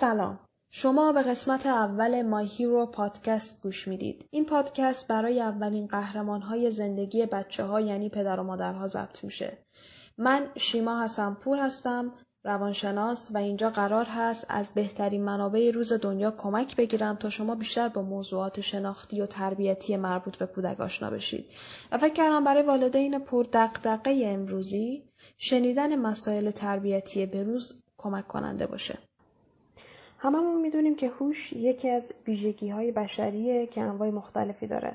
سلام شما به قسمت اول مای هیرو پادکست گوش می‌دید. این پادکست برای اولین قهرمان های زندگی بچه ها یعنی پدر و مادرها ضبط میشه. من شیما حسن پور هستم روانشناس و اینجا قرار هست از بهترین منابع روز دنیا کمک بگیرم تا شما بیشتر با موضوعات شناختی و تربیتی مربوط به کودک آشنا بشید و فکر کردم برای والدین پر دقدقه امروزی شنیدن مسائل تربیتی بروز کمک کننده باشه. هممون می‌دونیم که هوش یکی از ویژگی های بشریه که انواع مختلفی داره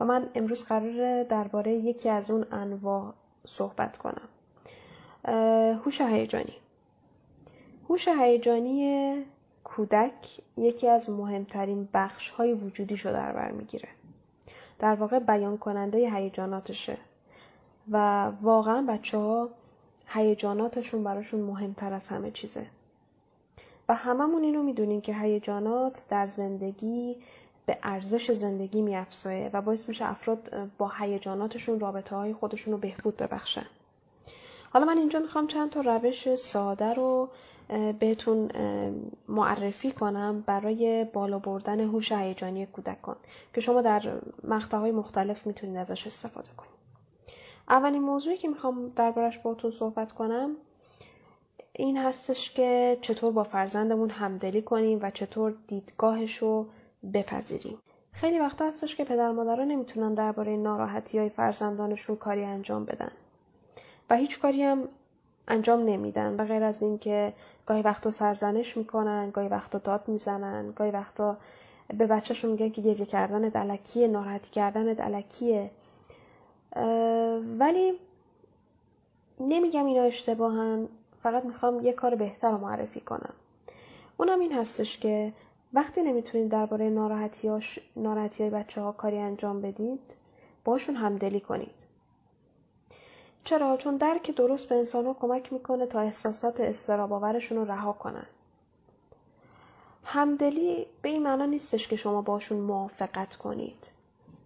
و من امروز قراره درباره یکی از اون انواع صحبت کنم. هوش هیجانی هوش هیجانی کودک یکی از مهمترین بخش های وجودیشو در بر می‌گیره. در واقع بیان کننده هیجاناتشه و واقعا بچه ها هیجاناتشون براشون مهمتر از همه چیزه. و هممون اینو می‌دونیم که هیجانات در زندگی به ارزش زندگی میافزایه و باعث میشه افراد با هیجاناتشون رابطه های خودشون رو بهبود ببخشن. حالا من اینجا می‌خوام چند تا روش ساده رو بهتون معرفی کنم برای بالا بردن هوش هیجانی کودکان که شما در مقطعهای مختلف می‌تونید ازش استفاده کنید. اولین موضوعی که می‌خوام دربارش باهاتون صحبت کنم این هستش که چطور با فرزندمون همدلی کنیم و چطور دیدگاهش رو بپذیریم. خیلی وقتا هستش که پدر مادرها نمی‌تونن درباره ناراحتی های فرزندانشون کاری انجام بدن. و هیچ کاری هم انجام نمیدن به غیر از اینکه گاهی وقتا سرزنش می‌کنن گاهی وقتا داد می‌زنن گاهی وقتا به بچهشون میگن که گریه کردن دلکیه ناراحتی کردن دلکیه. ولی نمیگم اینا اشتباهن. فقط می‌خوام یه کار بهتر رو معرفی کنم. اونم این هستش که وقتی نمی‌تونید درباره ناراحتیاش ناراحتی های بچه ها کاری انجام بدید باشون همدلی کنید. چرا؟ چون درک درست به انسان ها کمک می‌کنه تا احساسات استراباورشون رو رها کنن. همدلی به این معنا نیستش که شما باشون موافقت کنید.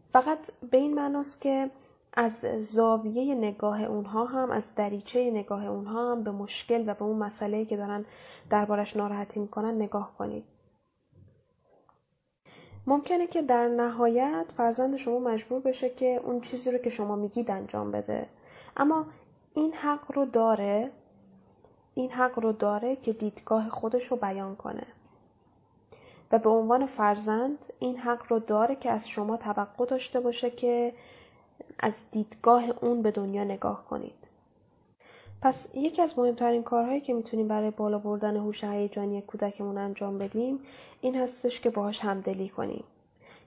فقط به این معناست که از زاویه نگاه اونها هم از دریچه نگاه اونها هم به مشکل و به اون مسئله که دارن دربارش ناراحتی می‌کنن نگاه کنید. ممکنه که در نهایت فرزند شما مجبور بشه که اون چیزی رو که شما میگید انجام بده. اما این حق رو داره این حق رو داره که دیدگاه خودش رو بیان کنه. و به عنوان فرزند این حق رو داره که از شما توقع داشته باشه که از دیدگاه اون به دنیا نگاه کنید. پس یکی از مهمترین کارهایی که می‌تونیم برای بالا بردن هوش هیجانی کودکمون انجام بدیم این هستش که باهاش همدلی کنیم.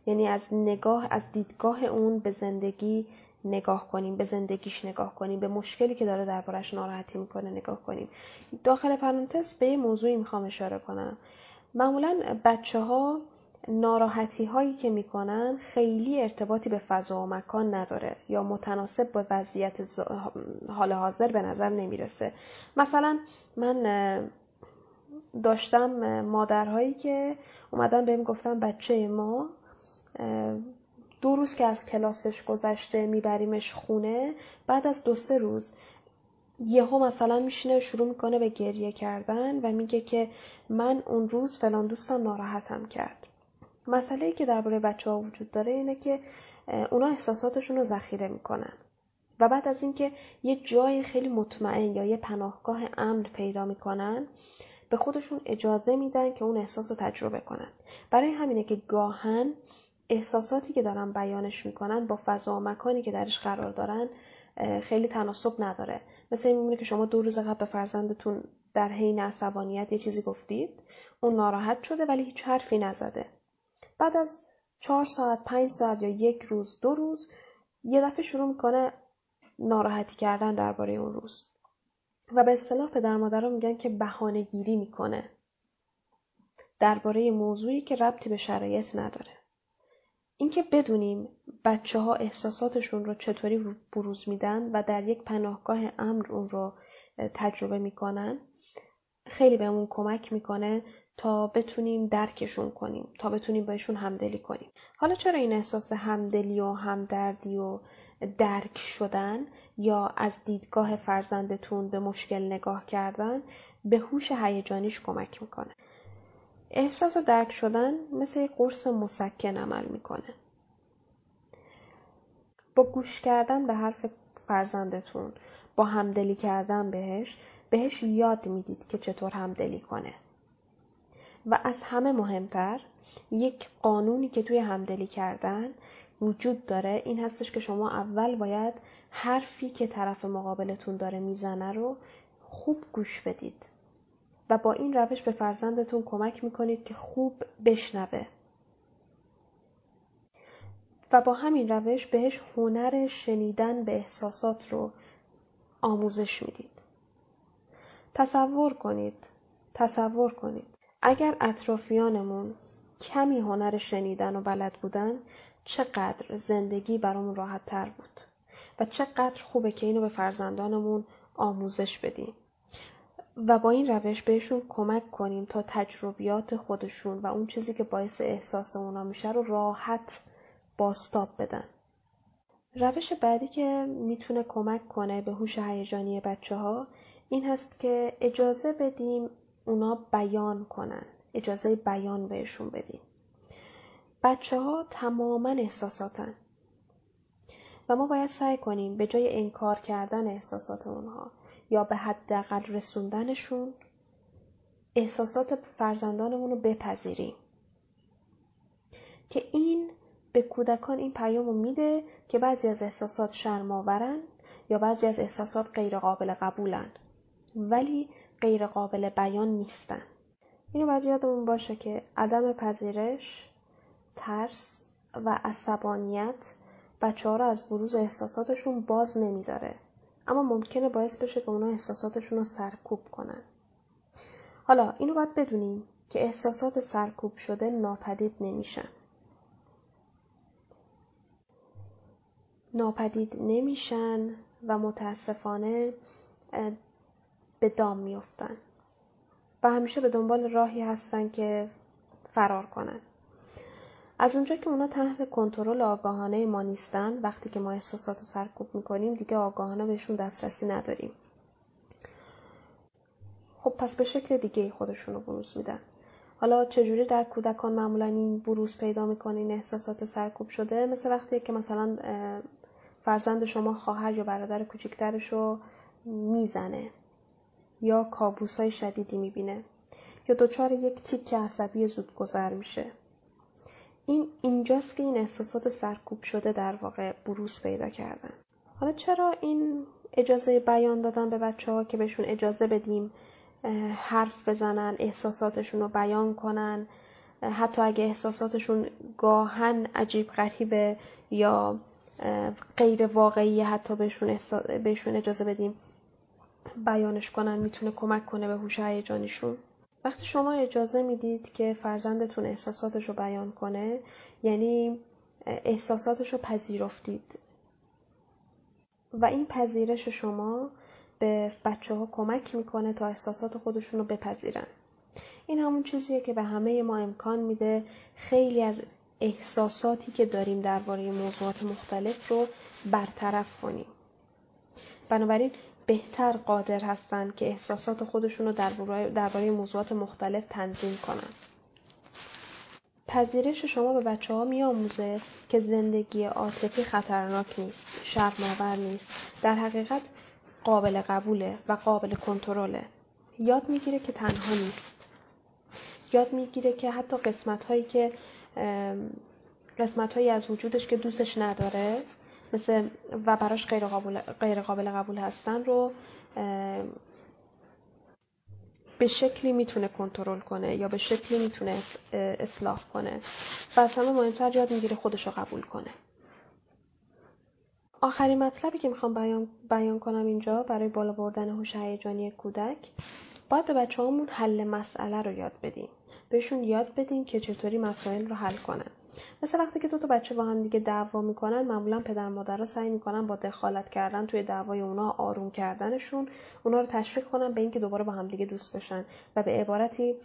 یعنی از نگاه از دیدگاه اون به زندگی نگاه کنیم به زندگیش نگاه کنیم به مشکلی که داره دربارش ناراحتی می‌کنه نگاه کنیم داخل پرانتز به یه موضوعی می‌خوام اشاره کنم معمولا بچه ها ناراحتی هایی که می‌کنن خیلی ارتباطی به فضا و مکان نداره یا متناسب با وضعیت حال حاضر به نظر نمی‌رسه. مثلا من داشتم مادرهایی که اومدن بهم گفتن بچه ما دو روز که از کلاسش گذشته میبریمش خونه بعد از دو سه روز یهو مثلا میشینه شروع می‌کنه به گریه کردن و میگه که من اون روز فلان دوستم ناراحتم کرد. مسئله که درباره بچه ها وجود داره اینه که اونا احساساتشون رو ذخیره می‌کنن. و بعد از اینکه یه جای خیلی مطمئن یا یه پناهگاه امن پیدا می‌کنن به خودشون اجازه میدن که اون احساس رو تجربه کنن. برای همینه که گاهن احساساتی که دارن بیانش می‌کنن با فضا و مکانی که درش قرار دارن خیلی تناسب نداره. مثل این میمونه که شما دو روز قبل به فرزندتون در حین عصبانیت یه چیزی گفتید اون ناراحت شده ولی هیچ حرفی نزده. بعد از چهار ساعت پنج ساعت یا یک روز دو روز یه دفعه شروع می‌کنه ناراحتی کردن درباره اون روز. و به اصطلاح پدر مادرها میگن که بهانه گیری می‌کنه درباره موضوعی که ربطی به شرایط نداره. اینکه بدونیم بچه ها احساساتشون رو چطوری بروز میدن و در یک پناهگاه امر اون رو تجربه می‌کنن خیلی بهمون کمک می‌کنه تا بتونیم درکشون کنیم تا بتونیم بهشون همدلی کنیم حالا چرا این احساس همدلی و همدردی و درک شدن یا از دیدگاه فرزندتون به مشکل نگاه کردن به هوش هیجانیش کمک می‌کنه احساس درک شدن مثل یک قرص مسکن عمل می‌کنه. با گوش کردن به حرف فرزندتون با همدلی کردن بهش بهش یاد می‌دید که چطور همدلی کنه. و از همه مهمتر یک قانونی که توی همدلی کردن وجود داره این هستش که شما اول باید حرفی که طرف مقابلتون داره می‌زنه رو خوب گوش بدید. و با این روش به فرزندتون کمک می‌کنید که خوب بشنوه. و با همین روش بهش هنر شنیدن به احساسات رو آموزش می‌دید. تصور کنید. تصور کنید. اگر اطرافیانمون کمی هنر شنیدن و بلد بودن چقدر زندگی برامون راحت تر بود و چقدر خوبه که اینو به فرزندانمون آموزش بدیم. و با این روش بهشون کمک کنیم تا تجربیات خودشون و اون چیزی که باعث احساس اونا میشه رو راحت باستاب بدن. روش بعدی که می‌تونه کمک کنه به هوش هیجانی بچه ها این هست که اجازه بدیم اونا بیان کنن. اجازه بیان بهشون بدیم. بچه ها تماما احساساتن. و ما باید سعی کنیم به جای انکار کردن احساسات اونها یا به حداقل رسوندنشون احساسات فرزندانمون رو بپذیریم. که این به کودکان این پیام رو میده که بعضی از احساسات شرماورن یا بعضی از احساسات غیر قابل قبولن. ولی غیر قابل بیان نیستن. اینو باید یادمون باشه که عدم پذیرش ترس و عصبانیت بچه ها رو از بروز احساساتشون باز نمیداره. اما ممکنه باعث بشه که اونا احساساتشون رو سرکوب کنن. حالا اینو باید بدونیم که احساسات سرکوب شده ناپدید نمیشن. ناپدید نمیشن و متاسفانه به دام میفتن و همیشه به دنبال راهی هستن که فرار کنن. از اونجا که اونا تحت کنترل آگاهانه ما نیستن وقتی که ما احساسات رو سرکوب می‌کنیم دیگه آگاهانه بهشون دسترسی نداریم. خب پس به شکل دیگه خودشون رو بروز میدن. حالا چجوری در کودکان معمولا این بروز پیدا می‌کنه این احساسات سرکوب شده؟ مثل وقتی که مثلا فرزند شما خواهر یا برادر کوچکترش رو می‌زنه. یا کابوس های شدیدی می‌بینه یا دچار یک تیک عصبی زود گذر میشه. این اینجاست که این احساسات سرکوب شده در واقع بروز پیدا کردن. حالا چرا این اجازه بیان دادن به بچه ها که بهشون اجازه بدیم حرف بزنن احساساتشون رو بیان کنن؟ حتی اگه احساساتشون گاهن عجیب غریبه یا غیر واقعی حتی بهشون, بهشون اجازه بدیم بیانش کنن می‌تونه کمک کنه به هوش هیجانیشون. وقتی شما اجازه می‌دید که فرزندتون احساساتش رو بیان کنه یعنی احساساتش رو پذیرفتید. و این پذیرش شما به بچه ها کمک می‌کنه تا احساسات خودشون رو بپذیرن. این همون چیزیه که به همه ما امکان میده خیلی از احساساتی که داریم درباره موضوعات مختلف رو برطرف کنیم. بنابراین بهتر قادر هستند که احساسات خودشون رو درباره موضوعات مختلف تنظیم کنن. پذیرش شما به بچه ها میآموزه که زندگی عاطفی خطرناک نیست شرمآور نیست در حقیقت قابل قبوله و قابل کنترله. یاد می‌گیره که تنها نیست. یاد می‌گیره که حتی قسمت هایی که قسمت هایی از وجودش که دوستش نداره مثل و براش غیر قابل, غیر قابل قبول هستن رو به شکلی می‌تونه کنترل کنه یا به شکلی می‌تونه اصلاح کنه و از همه مهمتر یاد می‌گیره خودش رو قبول کنه. آخرین مطلبی که می‌خوام بیان, بیان کنم اینجا برای بالا بردن هوش هیجانی کودک باید به بچه حل مسئله رو یاد بدیم. بهشون یاد بدیم که چطوری مسائل رو حل کنن. مثل وقتی که دو تا بچه با هم دیگه دعوا می‌کنن معمولا پدر مادرها سعی می‌کنن با دخالت کردن توی دعوای اونا آروم کردنشون اونا رو تشویق کنن به اینکه دوباره با هم دیگه دوست بشن و به عبارتی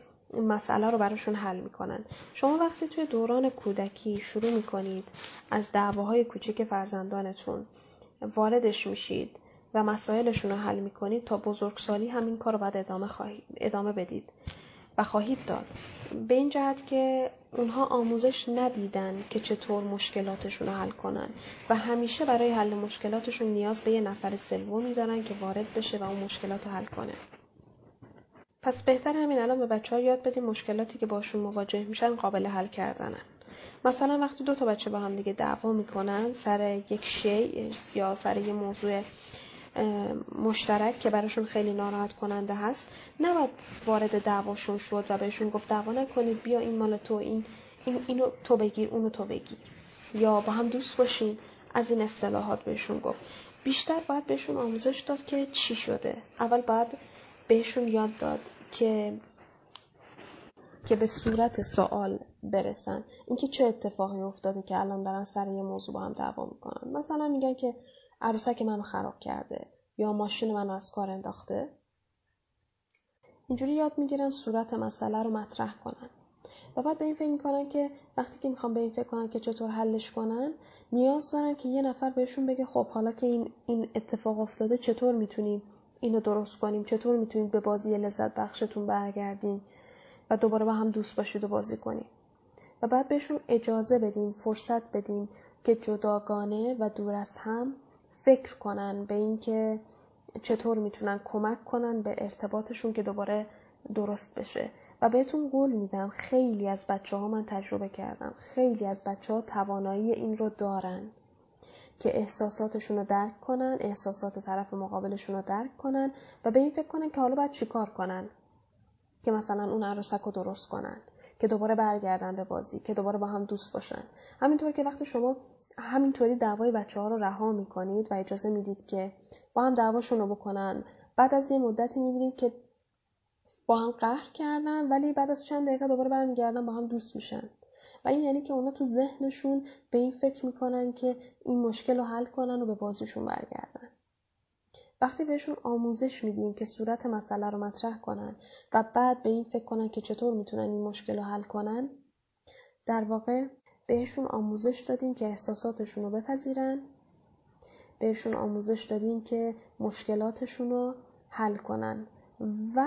مسئله رو براشون حل می‌کنن. شما وقتی توی دوران کودکی شروع می‌کنید از دعواهای کوچک فرزندانتون واردش میشید و مسائلشون رو حل می‌کنید تا بزرگسالی همین کار رو باید ادامه, ادامه بدید. و خواهید داد. به این جهت که اونها آموزش ندیدن که چطور مشکلاتشون رو حل کنن و همیشه برای حل مشکلاتشون نیاز به یه نفر سومی دارن که وارد بشه و اون مشکلات رو حل کنه. پس بهتر همین الان به بچه ها یاد بدیم مشکلاتی که باشون مواجه میشن قابل حل کردنن. مثلا وقتی دو تا بچه با هم دیگه دعوا می‌کنن سر یک شی یا سر یه موضوع مشترک که براشون خیلی ناراحت کننده هست نباید وارد دعواشون شد و بهشون گفت دعوا نکنید بیا این مال تو این, این اینو تو بگیر اونو تو بگیر. یا با هم دوست باشین از این اصطلاحات بهشون گفت. بیشتر باید بهشون آموزش داد که چی شده. اول باید بهشون یاد داد که که به صورت سوال برسن. اینکه چه اتفاقی افتاده که الان دارن سر یه موضوع با هم دعوا می‌کنن. مثلا میگن که عروسک منو خراب کرده یا ماشین منو از کار انداخته؟ اینجوری یاد می‌گیرن صورت مسئله رو مطرح کنن. و بعد به این فکر می‌کنن که وقتی که می‌خوان به این فکر کنن که چطور حلش کنن نیاز دارن که یه نفر بهشون بگه خب حالا که این, این اتفاق افتاده چطور می‌تونیم اینو درست کنیم؟ چطور می‌تونید به بازی لذت بخشتون برگردیم؟ و دوباره با هم دوست باشید و بازی کنیم. و بعد بهشون اجازه بدیم فرصت بدیم که جداگانه و دور از هم فکر کنن به اینکه چطور می‌تونن کمک کنن به ارتباطشون که دوباره درست بشه. و بهتون قول میدم خیلی از بچه ها من تجربه کردم خیلی از بچه ها توانایی این رو دارن که احساساتشون رو درک کنن احساسات طرف مقابلشون رو درک کنن و به این فکر کنن که حالا باید چیکار کنن که مثلا اون عروسک رو درست کنن. که دوباره برگردن به بازی که دوباره با هم دوست باشن. همینطور که وقتی شما همینطوری دعوای بچه ها رو رها می‌کنید و اجازه می‌دید که با هم دعواشون رو بکنن بعد از یه مدتی می‌بینید که با هم قهر کردن ولی بعد از چند دقیقه دوباره برمیگردن با هم دوست میشن. و این یعنی که اونا تو ذهنشون به این فکر می‌کنن که این مشکل رو حل کنن و به بازیشون برگردن. وقتی بهشون آموزش میدیم که صورت مسئله رو مطرح کنن و بعد به این فکر کنن که چطور می‌تونن این مشکل رو حل کنن در واقع بهشون آموزش دادیم که احساساتشون رو بپذیرن بهشون آموزش دادیم که مشکلاتشون رو حل کنن و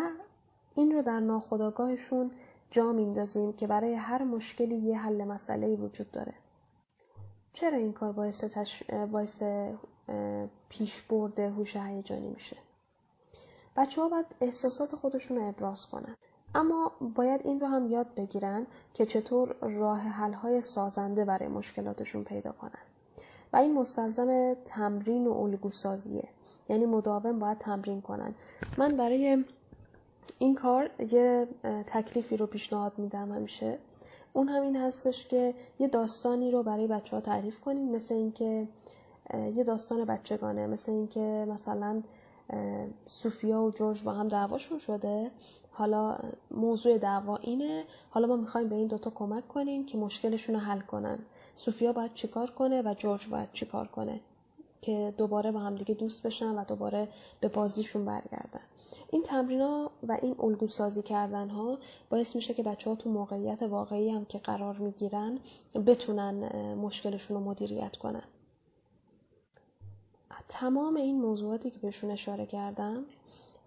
این رو در ناخودآگاهشون جا میندازیم که برای هر مشکلی یه حل مسئله وجود داره. چرا این کار باعث, تش... باعث پیش برده هوش هیجانی میشه. بچه ها باید احساسات خودشون رو ابراز کنن. اما باید این رو هم یاد بگیرن که چطور راه حل های سازنده برای مشکلاتشون پیدا کنن. و این مستلزم تمرین و الگو سازیه یعنی مداوم باید تمرین کنن. من برای این کار یه تکلیفی رو پیشنهاد میدم همیشه. اون همین هستش که یه داستانی رو برای بچه ها تعریف کنیم. مثل اینکه یه داستان بچگانه مثل اینکه مثلا سوفیا و جورج با هم دعواشون شده. حالا موضوع دعوا اینه. حالا ما می‌خوایم به این دوتا کمک کنیم که مشکلشون رو حل کنن. سوفیا باید چیکار کنه و جورج باید چیکار کنه که دوباره با هم دیگه دوست بشن و دوباره به بازیشون برگردن. این تمرین و این الگو سازی کردن ها باعث میشه که بچه ها تو موقعیت واقعی هم که قرار می‌گیرن بتونن مشکلشون رو مدیریت کنن. تمام این موضوعاتی که بهشون اشاره کردم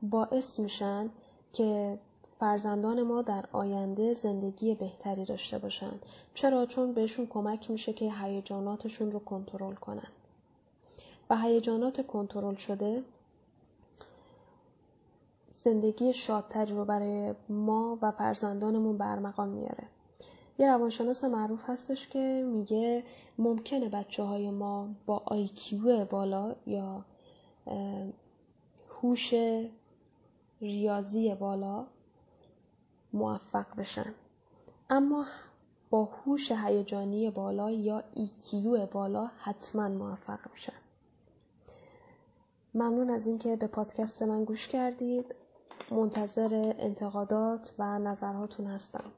باعث میشن که فرزندان ما در آینده زندگی بهتری داشته باشن. چرا؟ چون بهشون کمک میشه که هیجاناتشون رو کنترل کنن. و هیجانات کنترل شده زندگی شادتری رو برای ما و فرزندانمون برمقام میاره. یه روانشناس معروف هستش که میگه ممکنه بچه های ما با آیکیو بالا یا هوش ریاضی بالا موفق بشن. اما با هوش هیجانی بالا یا ایکیو بالا حتما موفق میشن ممنون از اینکه به پادکست من گوش کردید. منتظر انتقادات و نظرهاتون هستم.